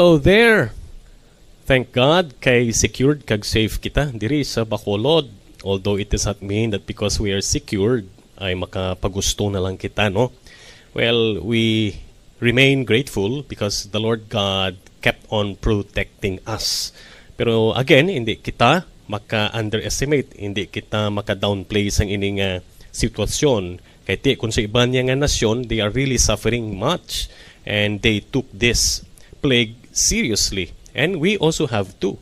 Hello there. Thank God kay secured kag safe kita diri sa Bacolod. Although it does not mean that because we are secured ay makapagusto na lang kita, no? Well, we remain grateful because the Lord God kept on protecting us. Pero again, hindi kita maka-underestimate, hindi kita maka-downplay sa ining uh, sitwasyon. Kay ti, kung sa iba niya nga nasyon, they are really suffering much and they took this plague seriously. And we also have to.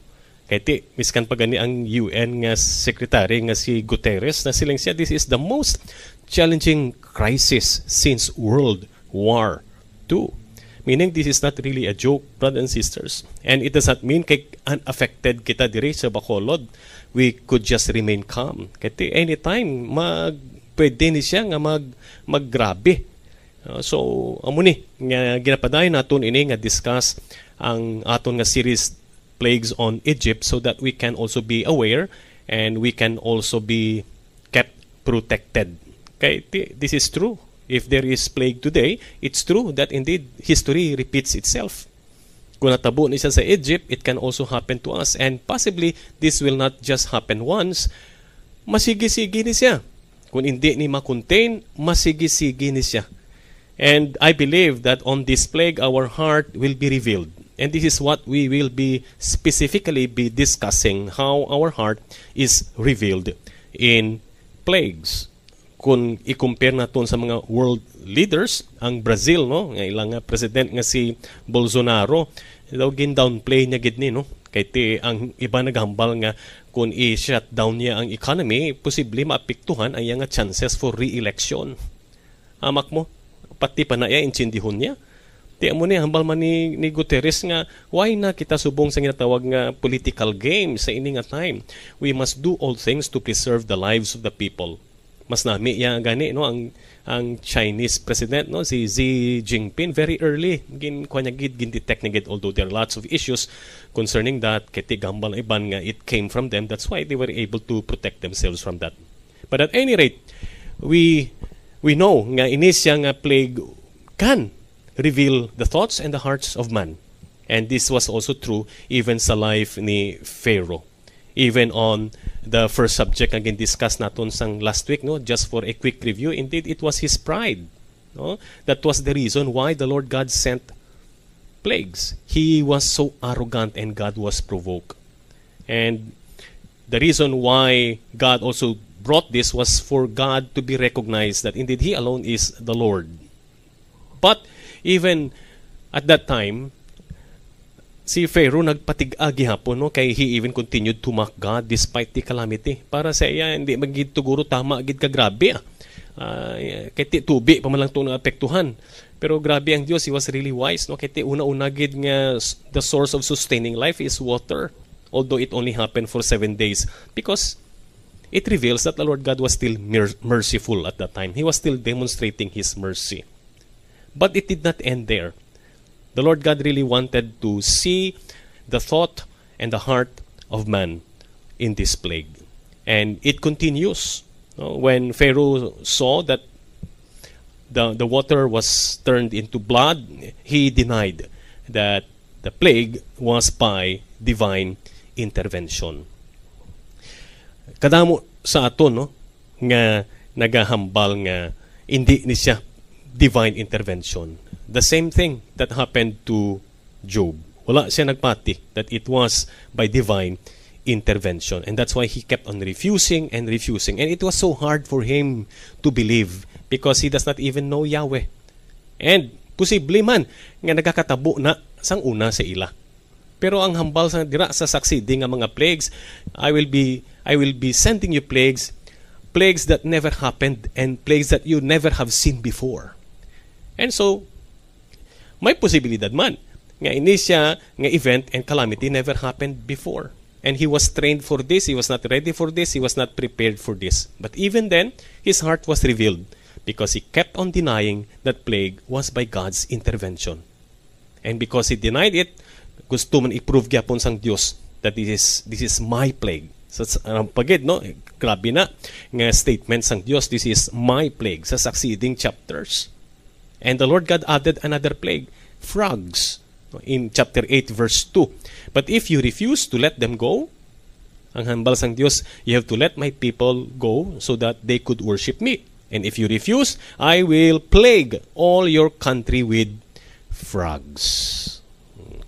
Kaya ti, miskan pa gani ang UN nga secretary nga si Guterres na silang siya, this is the most challenging crisis since World War II. Meaning this is not really a joke, brothers and sisters. And it does not mean kay unaffected kita diri sa Bacolod. We could just remain calm. Kaya anytime, mag, pwede ni siya nga mag, maggrabe. Uh, so, amo ni, nga ginapadayon naton ini nga discuss ang aton nga series plagues on Egypt so that we can also be aware and we can also be kept protected. Kay this is true. If there is plague today, it's true that indeed history repeats itself. Kung natabo ni siya sa Egypt, it can also happen to us. And possibly, this will not just happen once. Masigi-sige ni siya. Kung hindi ni makontain, masigi-sige ni siya. And I believe that on this plague, our heart will be revealed. And this is what we will be specifically be discussing how our heart is revealed in plagues. Kung i-compare naton sa mga world leaders, ang Brazil, no, nga ilang president nga si Bolsonaro, daw gin downplay niya gid ni no. Kay ti ang iba naghambal nga kung i-shut down niya ang economy, posible maapektuhan ang nga chances for re-election. Amak mo, pati pa na iya intindihon niya. Di mo ni hambal man ni, ni Guterres nga why na kita subong sa ginatawag nga political game sa ini nga time. We must do all things to preserve the lives of the people. Mas nami ya gani no ang ang Chinese president no si Xi Jinping very early gin kunya gid gin detect gid although there are lots of issues concerning that kiti gambal iban nga it came from them that's why they were able to protect themselves from that. But at any rate we we know nga inisya nga plague can reveal the thoughts and the hearts of man. And this was also true even sa life ni Pharaoh. Even on the first subject again discussed naton sang last week, no, just for a quick review, indeed it was his pride. No? That was the reason why the Lord God sent plagues. He was so arrogant and God was provoked. And the reason why God also brought this was for God to be recognized that indeed He alone is the Lord. But even at that time, si Pharaoh nagpatig-agi hapon no kay he even continued to mock God despite the calamity. Para sa iya hindi magid tuguro tama gid ka grabe ah. Uh, kay ti tubi pa man lang apektuhan. Pero grabe ang Dios, he was really wise no kay una-una gid nga the source of sustaining life is water. Although it only happened for seven days because it reveals that the Lord God was still merciful at that time. He was still demonstrating His mercy. But it did not end there. The Lord God really wanted to see the thought and the heart of man in this plague. And it continues. When Pharaoh saw that the, the water was turned into blood, he denied that the plague was by divine intervention. Kadamo sa aton no nga nagahambal nga hindi ni siya divine intervention. The same thing that happened to Job. Wala siya nagpati that it was by divine intervention. And that's why he kept on refusing and refusing. And it was so hard for him to believe because he does not even know Yahweh. And posible man nga nagakatabo na sang una sa ila. Pero ang hambal sa dira sa succeeding nga mga plagues, I will be I will be sending you plagues, plagues that never happened and plagues that you never have seen before. And so, may posibilidad man nga ini siya nga event and calamity never happened before. And he was trained for this, he was not ready for this, he was not prepared for this. But even then, his heart was revealed because he kept on denying that plague was by God's intervention. And because he denied it, gusto man i-prove gyapon sang Dios that this is this is my plague. So, um, pagid, no? Grabe na nga statement sang Dios, this is my plague sa succeeding chapters. And the Lord God added another plague, frogs. in chapter 8 verse 2. But if you refuse to let them go, ang hambal sang Dios, you have to let my people go so that they could worship me. And if you refuse, I will plague all your country with frogs.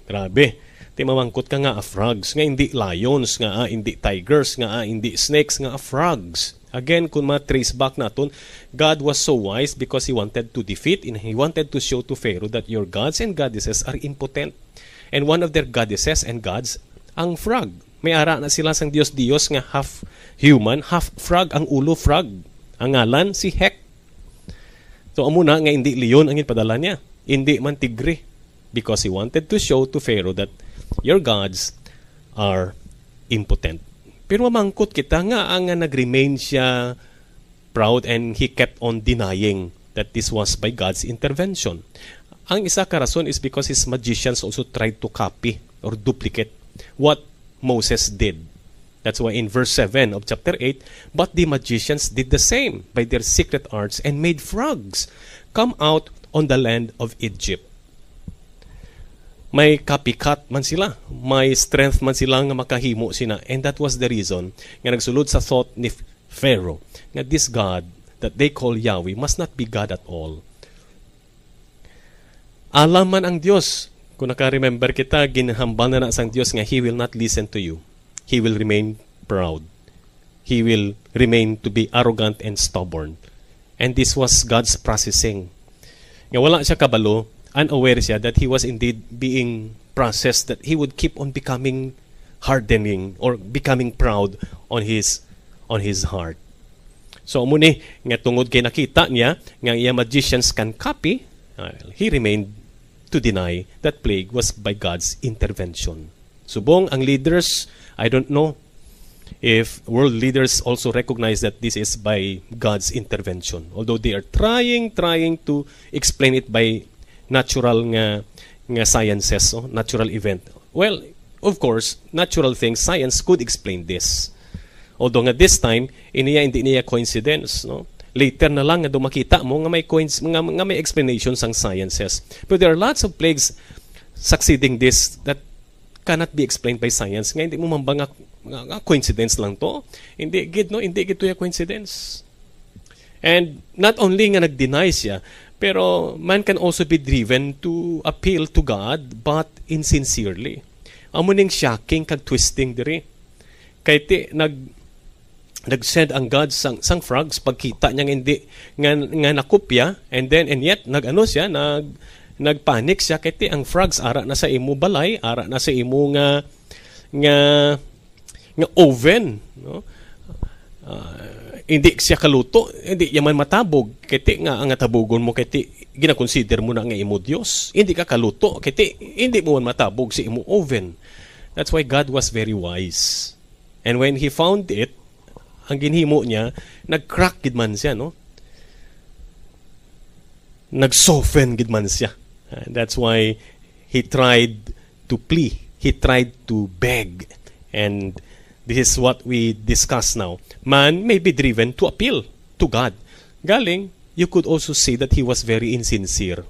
Grabe. Ti mamangkot ka nga a frogs, nga hindi lions, nga ah, hindi tigers, nga ah, hindi snakes, nga a frogs. Again, kung ma-trace back natin, God was so wise because He wanted to defeat and He wanted to show to Pharaoh that your gods and goddesses are impotent. And one of their goddesses and gods, ang frog. May ara na sila sang Dios-Dios nga half human, half frog, ang ulo frog. Ang ngalan, si Hek. So, amo na nga hindi leon ang ipadala niya. Hindi man tigre. Because He wanted to show to Pharaoh that your gods are impotent. Pero mamangkot kita nga ang nag-remain siya proud and he kept on denying that this was by God's intervention. Ang isa ka rason is because his magicians also tried to copy or duplicate what Moses did. That's why in verse 7 of chapter 8, but the magicians did the same by their secret arts and made frogs come out on the land of Egypt may copycat man sila. May strength man sila nga makahimo sina. And that was the reason nga nagsulod sa thought ni Pharaoh nga this God that they call Yahweh must not be God at all. Alam man ang Diyos. Kung naka-remember kita, ginahambal na na sang Diyos nga He will not listen to you. He will remain proud. He will remain to be arrogant and stubborn. And this was God's processing. Nga wala siya kabalo, unaware siya that he was indeed being processed, that he would keep on becoming hardening or becoming proud on his on his heart. So muni nga tungod kay nakita niya nga iya magicians can copy, uh, he remained to deny that plague was by God's intervention. Subong ang leaders, I don't know if world leaders also recognize that this is by God's intervention. Although they are trying, trying to explain it by natural nga nga sciences, oh, natural event. Well, of course, natural things, science could explain this. Although nga this time, iniya hindi niya coincidence, no? Later na lang nga dumakita mo nga may coins, nga, nga may explanation sang sciences. But there are lots of plagues succeeding this that cannot be explained by science. Nga hindi mo mambang nga, nga, coincidence lang to. Hindi gid no, hindi gid to coincidence. And not only nga nag-deny siya, pero man can also be driven to appeal to God but insincerely. Amo ning shocking kag twisting diri. Kay ti nag nag-send ang God sang, sang frogs pagkita niya hindi nga, nga nakupya and then and yet nag ano siya nag nagpanic siya kay ti ang frogs ara na sa imo balay ara na sa imo nga nga nga oven no uh, hindi siya kaluto, hindi yaman matabog. Kiti nga ang tabugon mo, kiti ginakonsider mo na nga imo Dios. Hindi ka kaluto, kiti hindi mo man matabog si imo oven. That's why God was very wise. And when He found it, ang ginhimo niya, nag-crack gid man siya, no? Nag-soften gid man siya. And that's why He tried to plea. He tried to beg. And This is what we discuss now. Man may be driven to appeal to God. Galing, you could also see that he was very insincere.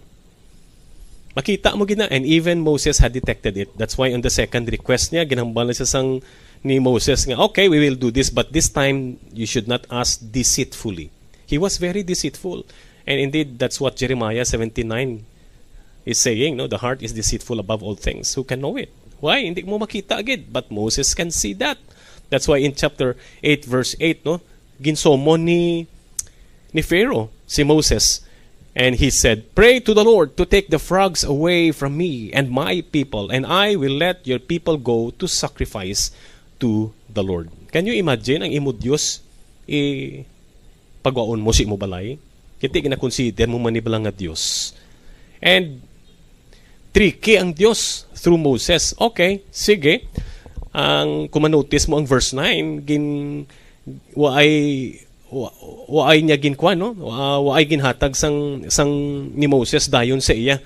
Makita mo gina, and even Moses had detected it. That's why on the second request niya, ginambal na siya sang ni Moses nga, okay, we will do this, but this time you should not ask deceitfully. He was very deceitful. And indeed, that's what Jeremiah 79 is saying, no? The heart is deceitful above all things. Who can know it? Why? Hindi mo makita agad. But Moses can see that. That's why in chapter 8 verse 8 no ginsomo ni ni Pharaoh si Moses and he said pray to the Lord to take the frogs away from me and my people and I will let your people go to sacrifice to the Lord. Can you imagine ang imo Dios i pagwaon mo si imo balay? Kiti gina-consider mo manibalang nga Dios. And tricky ang Dios through Moses. Okay, sige ang kumanotis mo ang verse 9 gin waay waay niya gin kwa no waay ginhatag sang sang ni Moses dayon sa iya.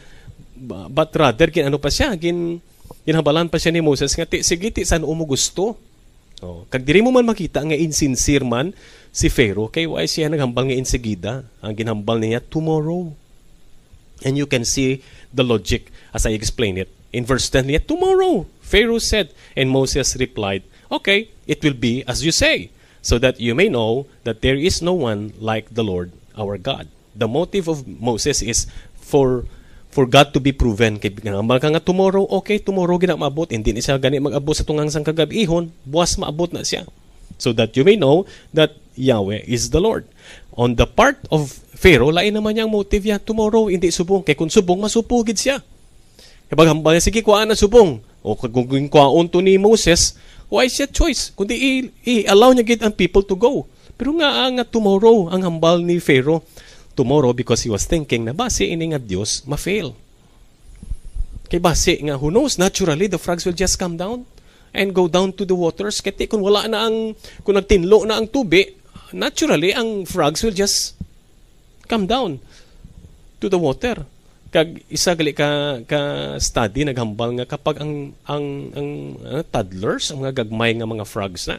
But rather gin ano pa siya gin ginhabalan pa siya ni Moses nga ti sige ti saan mo gusto? Oh kag diri mo man makita nga insincere man si Pharaoh kay why siya naghambal nga insigida. Ang ginhambal niya tomorrow. And you can see the logic as I explain it. In verse 10 niya, tomorrow, Pharaoh said. And Moses replied, Okay, it will be as you say, so that you may know that there is no one like the Lord our God. The motive of Moses is for for God to be proven kay ngambal ka nga tomorrow okay tomorrow gina maabot hindi ni siya gani mag-abot sa tungang sang kagabihon buwas maabot na siya so that you may know that Yahweh is the Lord on the part of Pharaoh lain naman yang motive ya tomorrow hindi subong kay kung subong masupugid siya kapag hambal sige kuan na subong o kung kuan to ni Moses why siya choice? Kundi i-allow niya gid ang people to go. Pero nga nga tomorrow ang hambal ni Pharaoh. Tomorrow because he was thinking na base ini nga Dios ma-fail. Kay base nga who knows naturally the frogs will just come down and go down to the waters. Kay kung wala na ang kung nagtinlo na ang tubi naturally ang frogs will just come down to the water kag isa gali ka ka study naghambal nga kapag ang ang ang uh, toddlers ang mga gagmay nga mga frogs na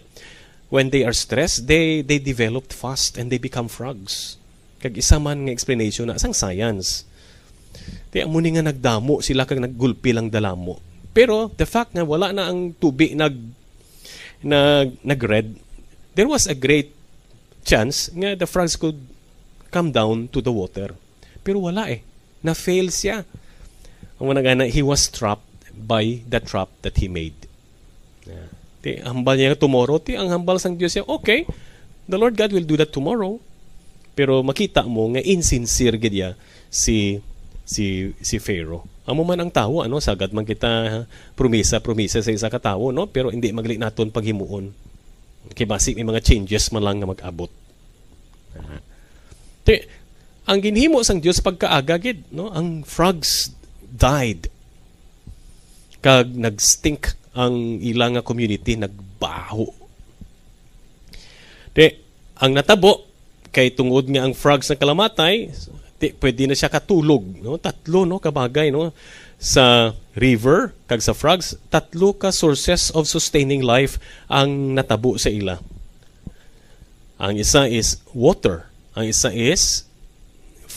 when they are stressed they they developed fast and they become frogs kag isa man nga explanation na sang science. Di amo nga nagdamo sila kag naggulpi lang dalamo. Pero the fact nga wala na ang tubi nag nag nagred, there was a great chance nga the frogs could come down to the water. Pero wala eh. Na-fail siya. Ang mga he was trapped by the trap that he made. Yeah. Ti hambal niya tomorrow, ti ang hambal sang Dios siya, okay, the Lord God will do that tomorrow. Pero makita mo nga insincere gid si si si Pharaoh. Amo man ang tawo ano sagad man kita promisa promisa sa isa ka tawo no pero hindi magli naton paghimuon. Kay basi may mga changes man lang nga mag-abot. Te, ang ginhimo sang Dios pagkaaga gid no? Ang frogs died. Kag nagstink ang ilang community nagbaho. Te, ang natabo kay tungod nga ang frogs na kalamatay ti, pwede na siya katulog no? Tatlo no? Kabagay no? Sa river kag sa frogs tatlo ka sources of sustaining life ang natabo sa ila. Ang isa is water. Ang isa is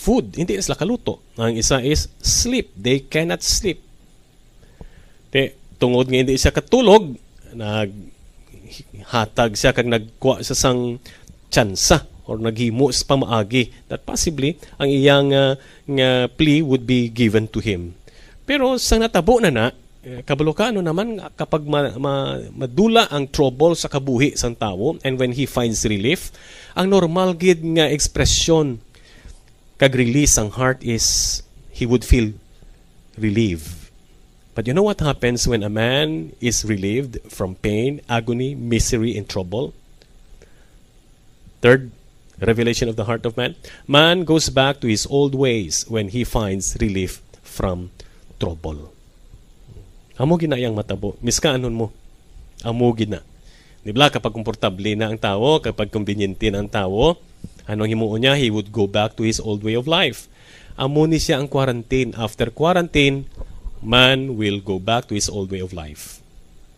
food hindi sila kaluto. Ang isa is sleep. They cannot sleep. Te, tungod nga hindi siya katulog nag hatag siya kag nagkuha sa sang tsansa or naghimo sa pamaagi. That possibly ang iyang uh, nga plea would be given to him. Pero sa natabo na na, eh, kabalokano naman kapag ma, ma, madula ang trouble sa kabuhi sang tawo and when he finds relief, ang normal gid nga ekspresyon kag release ang heart is he would feel relieved. But you know what happens when a man is relieved from pain, agony, misery, and trouble? Third, revelation of the heart of man. Man goes back to his old ways when he finds relief from trouble. Amo gina yang matabo. Miska anon mo. Amo gina. Di ba kapag komportable na ang tao, kapag conveniente na ang tao, anong himuon niya? He would go back to his old way of life. Amo ni siya ang quarantine. After quarantine, man will go back to his old way of life.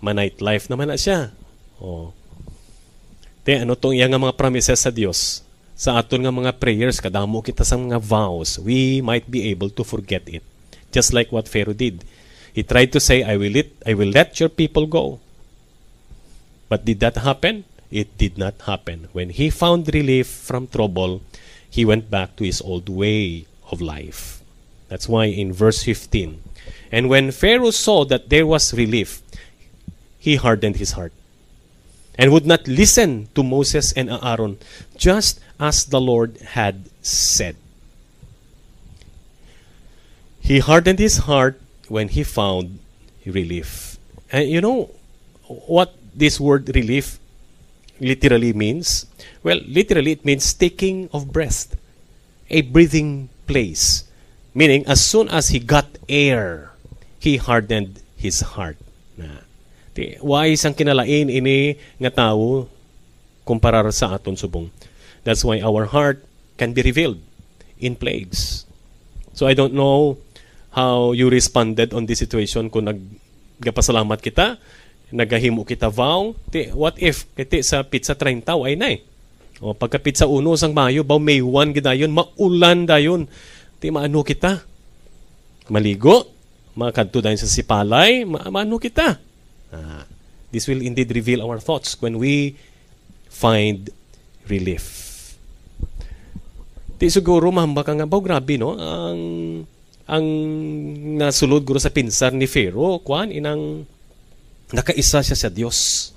Manight life naman na siya. Oh. Te, ano tong iya nga mga promises sa Dios? sa aton nga mga prayers, kadamo kita sa mga vows, we might be able to forget it. Just like what Pharaoh did. He tried to say, I will, let, I will let your people go. But did that happen? It did not happen. When he found relief from trouble, he went back to his old way of life. That's why in verse 15, and when Pharaoh saw that there was relief, he hardened his heart and would not listen to Moses and Aaron, just as the Lord had said. He hardened his heart when he found relief. And you know what this word relief literally means? Well, literally it means taking of breath, a breathing place. Meaning, as soon as he got air, he hardened his heart. Na Ti wais ang kinalain ini nga tawo kumparar sa aton subong. That's why our heart can be revealed in plagues. So I don't know how you responded on this situation kung nagpasalamat kita, nagahimo kita vow. Ti, what if kiti sa pizza 30 ay nay. O pagka pizza uno sang Mayo, baw May 1 gidayon, maulan dayon. Ti maano kita? Maligo makadto dahil sa sipalay, ma maano kita. Ah, this will indeed reveal our thoughts when we find relief. Di siguro mahamba ka nga ba, grabe no, ang ang nasulod guro sa pinsar ni Pharaoh, kwan, inang nakaisa siya sa Dios.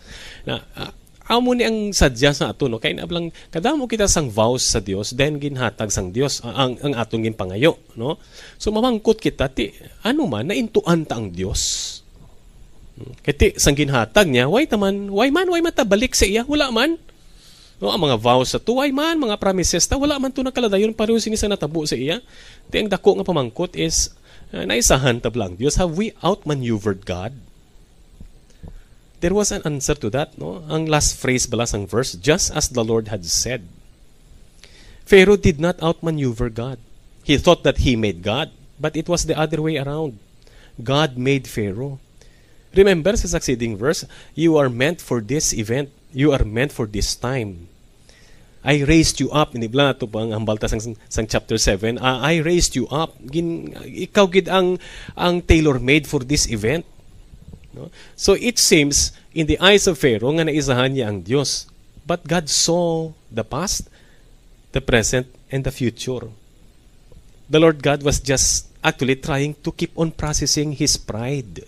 Na, uh, amo ni ang sadya sa ato no? Kay nablang kadamo kita sang vows sa Dios then ginhatag sang Dios ang ang atong ginpangayo no? So mamangkot kita ti ano man naintuan ta ang Dios kiti sang ginhatag niya why taman why man why matabalik sa iya? Wala man. No ang mga vows sa tuway man mga promises ta wala man to nakaladayon pareho sini sa natabo sa iya. Ti ang dako nga pamangkot is uh, naisahan tablang Dios have we outmaneuvered God there was an answer to that. No? Ang last phrase bala sang verse, just as the Lord had said. Pharaoh did not outmaneuver God. He thought that he made God, but it was the other way around. God made Pharaoh. Remember sa succeeding verse, you are meant for this event. You are meant for this time. I raised you up. Inibla ito pa ang hambalta sang, sang chapter 7. Uh, I raised you up. Gin, ikaw gid ang, ang tailor-made for this event. No? So it seems in the eyes of Pharaoh nga naisahan niya ang Diyos. But God saw the past, the present, and the future. The Lord God was just actually trying to keep on processing his pride.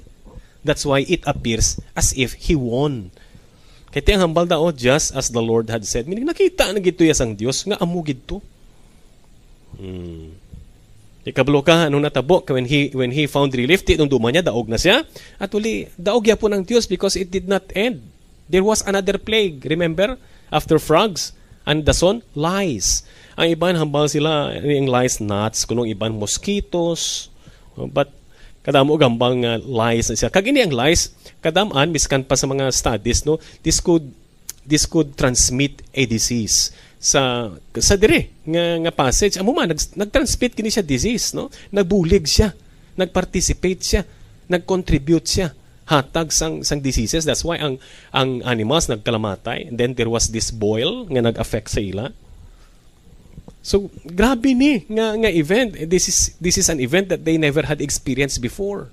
That's why it appears as if he won. Kaya ang hambal daw, just as the Lord had said. Meaning, nakita na gito ang Diyos, nga amugid to. Hmm. Ikablo ka, anong natabo? When he, when he found relief, ti nung duma niya, daog na siya. At uli, daog ya po ng Diyos because it did not end. There was another plague, remember? After frogs and the son, lice. Ang iban, hambal sila, yung lice nuts, kunong iban mosquitoes. But, kadamo gambang uh, lice siya. Kag ini ang lice, kadamaan, miskan pa sa mga studies, no, this could, this could transmit a disease sa sa dire nga nga passage. Amo man nag, nagtransmit kini siya disease no? Nagbulig siya. Nagparticipate siya. Nagcontribute siya. Hatag sang sang diseases. That's why ang ang animals nagkalamatay. And then there was this boil nga nag-affect sa ila. So grabe ni nga nga event. This is this is an event that they never had experienced before.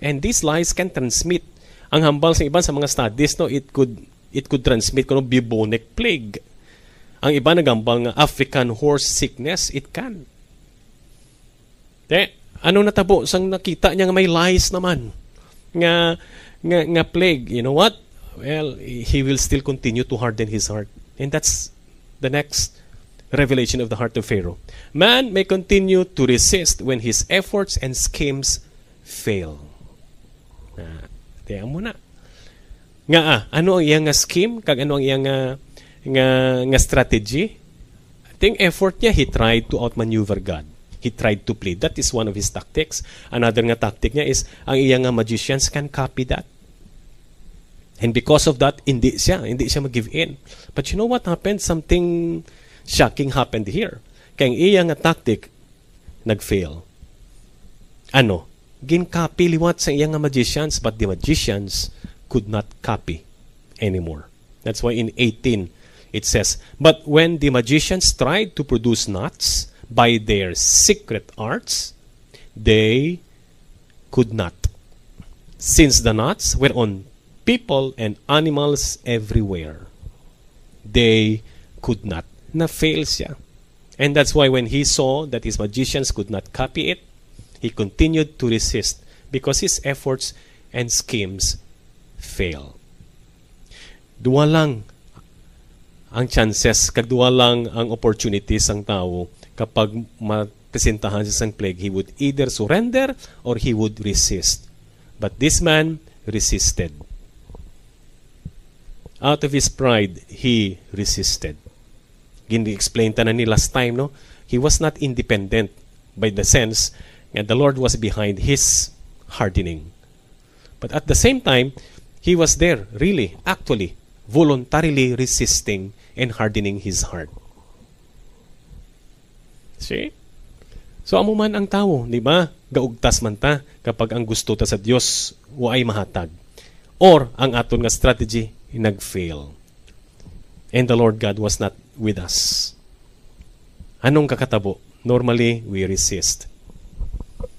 And these lies can transmit. Ang hambal sa iban sa mga studies no it could it could transmit kuno bubonic plague ang iba nagambal nga African horse sickness, it can. De, ano natabo sang nakita niya nga may lies naman nga nga nga plague, you know what? Well, he will still continue to harden his heart. And that's the next revelation of the heart of Pharaoh. Man may continue to resist when his efforts and schemes fail. Na, tiyan mo na. Nga ah, ano ang iyang scheme? Kag ano ang iyang nga, nga strategy. I think effort niya, he tried to outmaneuver God. He tried to play. That is one of his tactics. Another nga tactic niya is, ang iyang nga magicians can copy that. And because of that, hindi siya, hindi siya mag-give in. But you know what happened? Something shocking happened here. Kaya ang iyang nga tactic, nag-fail. Ano? Gin-copy liwat sa iyang nga magicians, but the magicians could not copy anymore. That's why in 18, It says, But when the magicians tried to produce nuts by their secret arts, they could not. Since the nuts were on people and animals everywhere, they could not. Na-fail siya. And that's why when he saw that his magicians could not copy it, he continued to resist because his efforts and schemes fail. Dua lang ang chances kagduwa lang ang opportunities ang tao kapag mapresentahan sa sang plague he would either surrender or he would resist. But this man resisted. Out of his pride he resisted. Gindi explain ta na ni last time no? He was not independent by the sense and the lord was behind his hardening. But at the same time he was there really actually voluntarily resisting and hardening his heart. See? So amo man ang tao, di ba? Gaugtas man ta kapag ang gusto ta sa Dios wa ay mahatag. Or ang aton nga strategy nag-fail. And the Lord God was not with us. Anong kakatabo? Normally, we resist.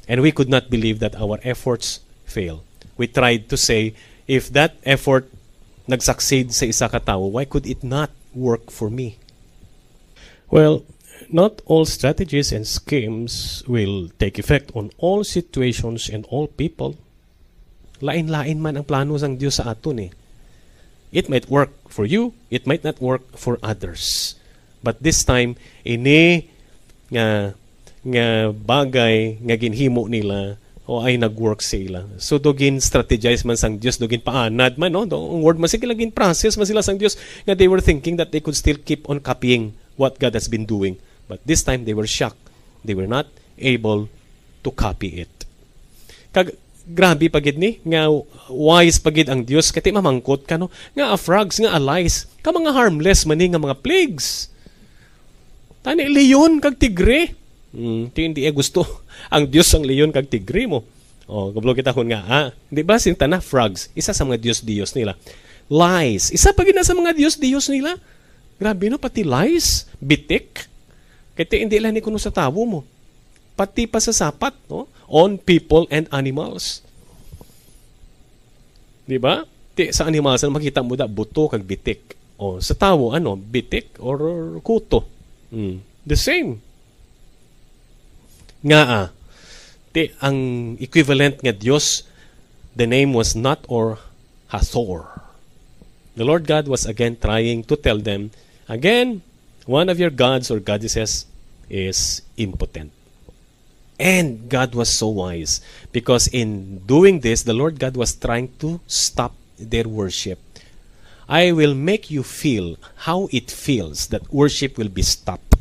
And we could not believe that our efforts fail. We tried to say, if that effort nagsucceed sa isa ka tao, why could it not work for me? Well, not all strategies and schemes will take effect on all situations and all people. Lain-lain man ang plano sang Dios sa aton eh. It might work for you, it might not work for others. But this time, ini nga nga bagay nga ginhimo nila o ay nag-work sila. So dogin strategize man sang Dios, dogin paanad man no. Ang word man sila gin process man sila sang Dios nga they were thinking that they could still keep on copying what God has been doing. But this time they were shocked. They were not able to copy it. Kag grabe pagid ni nga wise pagid ang Dios kati mamangkot kano nga a frogs nga a lice ka mga harmless man nga mga plagues. Tani leon kag tigre. Mm, ti hindi eh gusto ang Dios ang leon kag tigre mo. Oh, kablo kita kun nga ah, di ba sinta na frogs, isa sa mga Dios-Dios nila. Lies, isa pa gina sa mga Dios-Dios nila. Grabe no pati lies, bitik. Kaya hindi lang ni kuno sa tawo mo. Pati pa sa sapat, no? On people and animals. Di ba? Sa animals, ano makita mo da, buto kag bitik. O, sa tawo, ano, bitik or kuto. Mm. The same. Nga ah, ti, ang equivalent nga Dios, the name was not or Hathor. The Lord God was again trying to tell them, again, one of your gods or goddesses is impotent. And God was so wise because in doing this, the Lord God was trying to stop their worship. I will make you feel how it feels that worship will be stopped.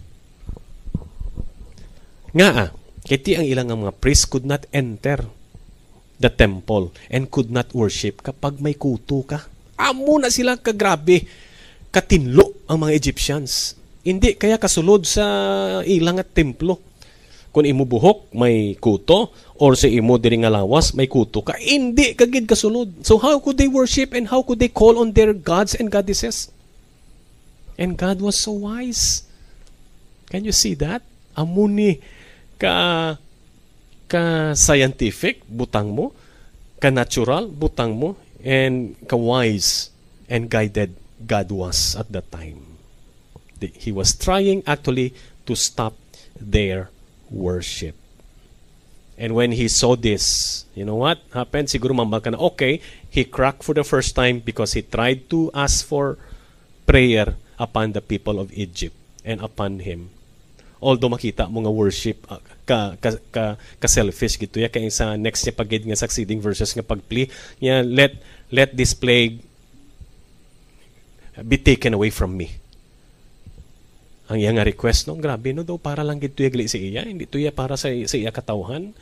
Nga ah, kiti ang ilang mga priests could not enter the temple and could not worship kapag may kuto ka. Amo na sila kagrabe, katinlo ang mga Egyptians. Hindi kaya kasulod sa ilang at templo. Kung imo buhok may kuto or sa imo diri nga lawas may kuto ka, hindi kagid kasulod. So how could they worship and how could they call on their gods and goddesses? And God was so wise. Can you see that? Amuni ka ka scientific butang mo, ka natural butang mo and ka wise and guided God was at that time. He was trying actually to stop their worship. And when he saw this, you know what happened? Siguro mambal okay, he cracked for the first time because he tried to ask for prayer upon the people of Egypt and upon him. Although makita mo nga worship uh, ka, ka, ka, ka selfish gito ya kay sa next niya pagid nga succeeding verses nga pagpli niya let let this plague be taken away from me. Ang iya nga request no grabe no daw para lang gid gali si iya hindi tuya para sa sa iya katawhan.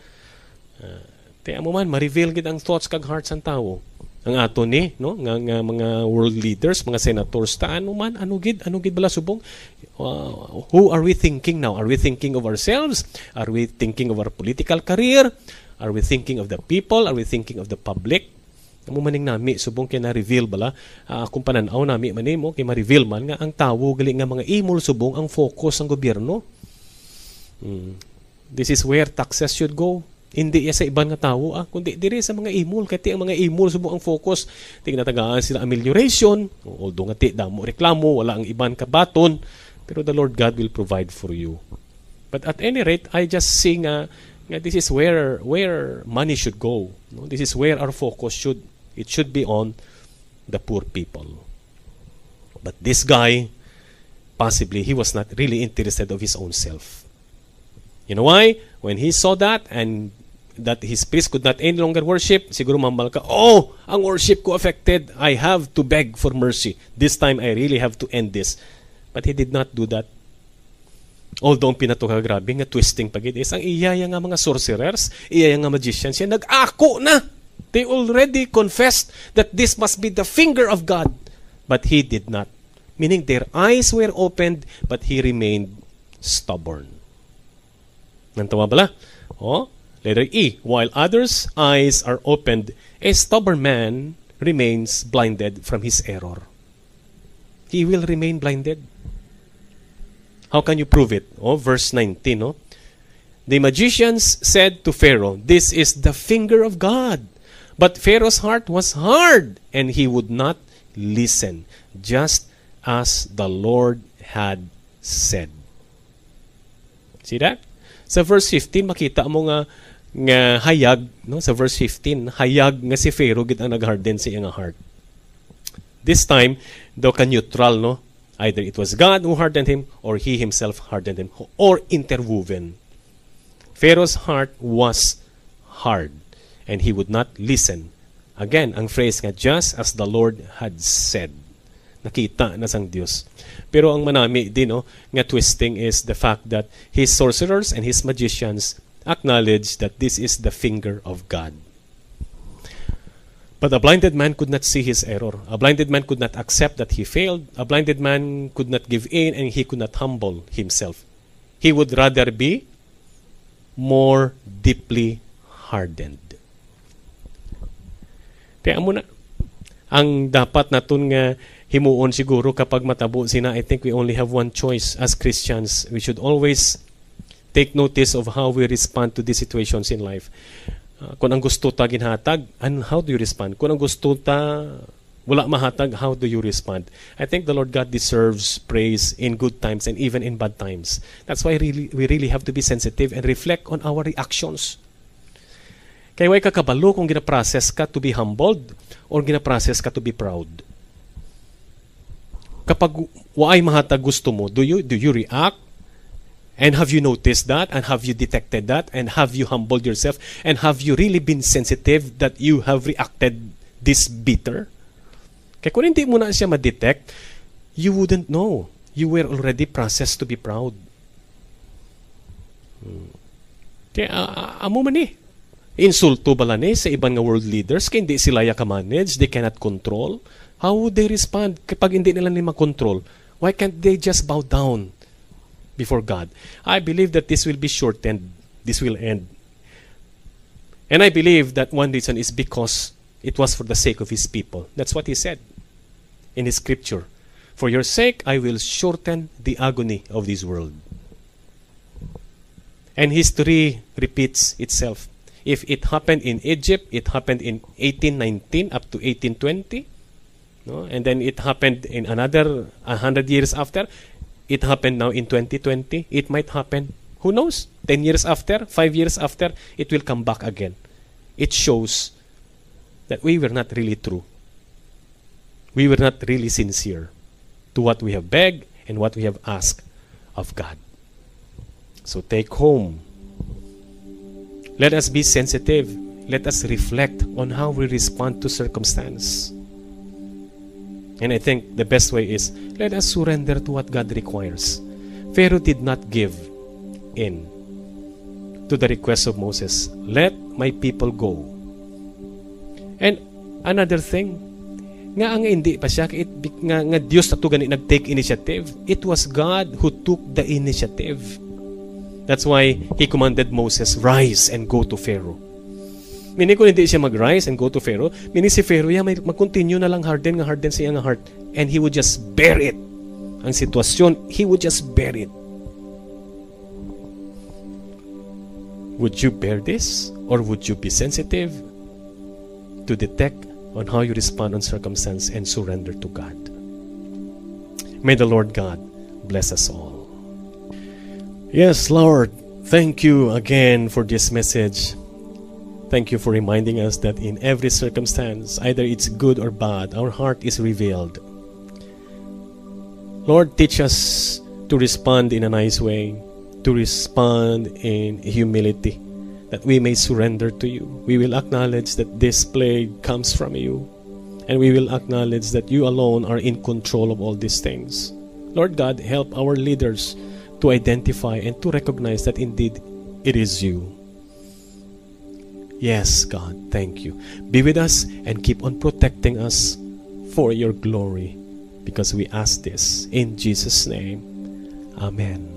Uh, te amo man ma-reveal gid ang thoughts kag hearts ang tawo ang ato ni no nga, nga mga world leaders mga senators ta ano man ano gid ano gid bala subong uh, who are we thinking now? Are we thinking of ourselves? Are we thinking of our political career? Are we thinking of the people? Are we thinking of the public? Amo maning nami subong kay na-reveal bala. Uh, kung pananaw nami manimo kay ma-reveal man nga ang tawo gali nga mga imol subong ang focus ng gobyerno. Hmm. This is where taxes should go. Hindi ya sa ibang nga tawo ah, kundi diri sa mga imol. Kay ang mga imol subong ang focus. Tingnan sila amelioration, although nga ti damo reklamo wala ang iban kabaton, pero the Lord God will provide for you. But at any rate, I just see nga, nga this is where where money should go. No? This is where our focus should It should be on the poor people. But this guy, possibly, he was not really interested of his own self. You know why? When he saw that and that his priest could not any longer worship, siguro mambal ka, oh, ang worship ko affected. I have to beg for mercy. This time, I really have to end this. But he did not do that. Although pinato ka grabe nga twisting pagid is ang iyaya nga mga sorcerers, iyaya nga magicians, siya nag-ako na They already confessed that this must be the finger of God, but he did not. Meaning their eyes were opened, but he remained stubborn. Nantawa bala? Oh, letter E. While others' eyes are opened, a stubborn man remains blinded from his error. He will remain blinded. How can you prove it? Oh, verse 19, no? The magicians said to Pharaoh, This is the finger of God. But Pharaoh's heart was hard, and he would not listen, just as the Lord had said. See that? Sa verse 15 makita mo nga nga hayag no sa verse 15 hayag nga si Pharaoh gid ang nagharden sa iyang heart. This time do ka neutral no either it was God who hardened him or he himself hardened him or interwoven. Pharaoh's heart was hard and he would not listen. Again, ang phrase nga just as the Lord had said. Nakita na sang Dios. Pero ang manami din no, nga twisting is the fact that his sorcerers and his magicians acknowledge that this is the finger of God. But a blinded man could not see his error. A blinded man could not accept that he failed. A blinded man could not give in and he could not humble himself. He would rather be more deeply hardened. Kaya mo ang dapat naton nga himuon siguro kapag matabo sina, I think we only have one choice as Christians. We should always take notice of how we respond to these situations in life. Uh, kung ang gusto ta ginhatag, and how do you respond? Kung ang gusto ta wala mahatag, how do you respond? I think the Lord God deserves praise in good times and even in bad times. That's why really, we really have to be sensitive and reflect on our reactions. Kaya way kakabalo kung gina-process ka to be humbled or gina-process ka to be proud. Kapag waay mahatag gusto mo, do you do you react And have you noticed that? And have you detected that? And have you humbled yourself? And have you really been sensitive that you have reacted this bitter? Kaya kung hindi mo na siya ma-detect, you wouldn't know. You were already processed to be proud. Hmm. Kaya uh, amo man eh. Insulto bala ni sa ibang nga world leaders kaya hindi sila ya manage they cannot control. How would they respond kapag hindi nila ni makontrol? Why can't they just bow down before God. I believe that this will be shortened. This will end. And I believe that one reason is because it was for the sake of his people. That's what he said in his scripture. For your sake, I will shorten the agony of this world. And history repeats itself. If it happened in Egypt, it happened in 1819 up to 1820. No? And then it happened in another 100 years after. It happened now in 2020. It might happen, who knows, 10 years after, 5 years after, it will come back again. It shows that we were not really true. We were not really sincere to what we have begged and what we have asked of God. So take home. Let us be sensitive. Let us reflect on how we respond to circumstance. And I think the best way is let us surrender to what God requires. Pharaoh did not give in to the request of Moses. Let my people go. And another thing, nga ang hindi pa siya, it, nga, nga Diyos na gani nag-take initiative. It was God who took the initiative. That's why He commanded Moses, rise and go to Pharaoh. Meaning kung hindi siya mag-rise and go to Pharaoh, meaning si Pharaoh, yeah, mag-continue na lang harden nga harden siya nga heart. And he would just bear it. Ang sitwasyon, he would just bear it. Would you bear this? Or would you be sensitive to detect on how you respond on circumstance and surrender to God? May the Lord God bless us all. Yes, Lord, thank you again for this message. Thank you for reminding us that in every circumstance, either it's good or bad, our heart is revealed. Lord, teach us to respond in a nice way, to respond in humility, that we may surrender to you. We will acknowledge that this plague comes from you, and we will acknowledge that you alone are in control of all these things. Lord God, help our leaders to identify and to recognize that indeed it is you Yes, God, thank you. Be with us and keep on protecting us for your glory because we ask this in Jesus' name. Amen.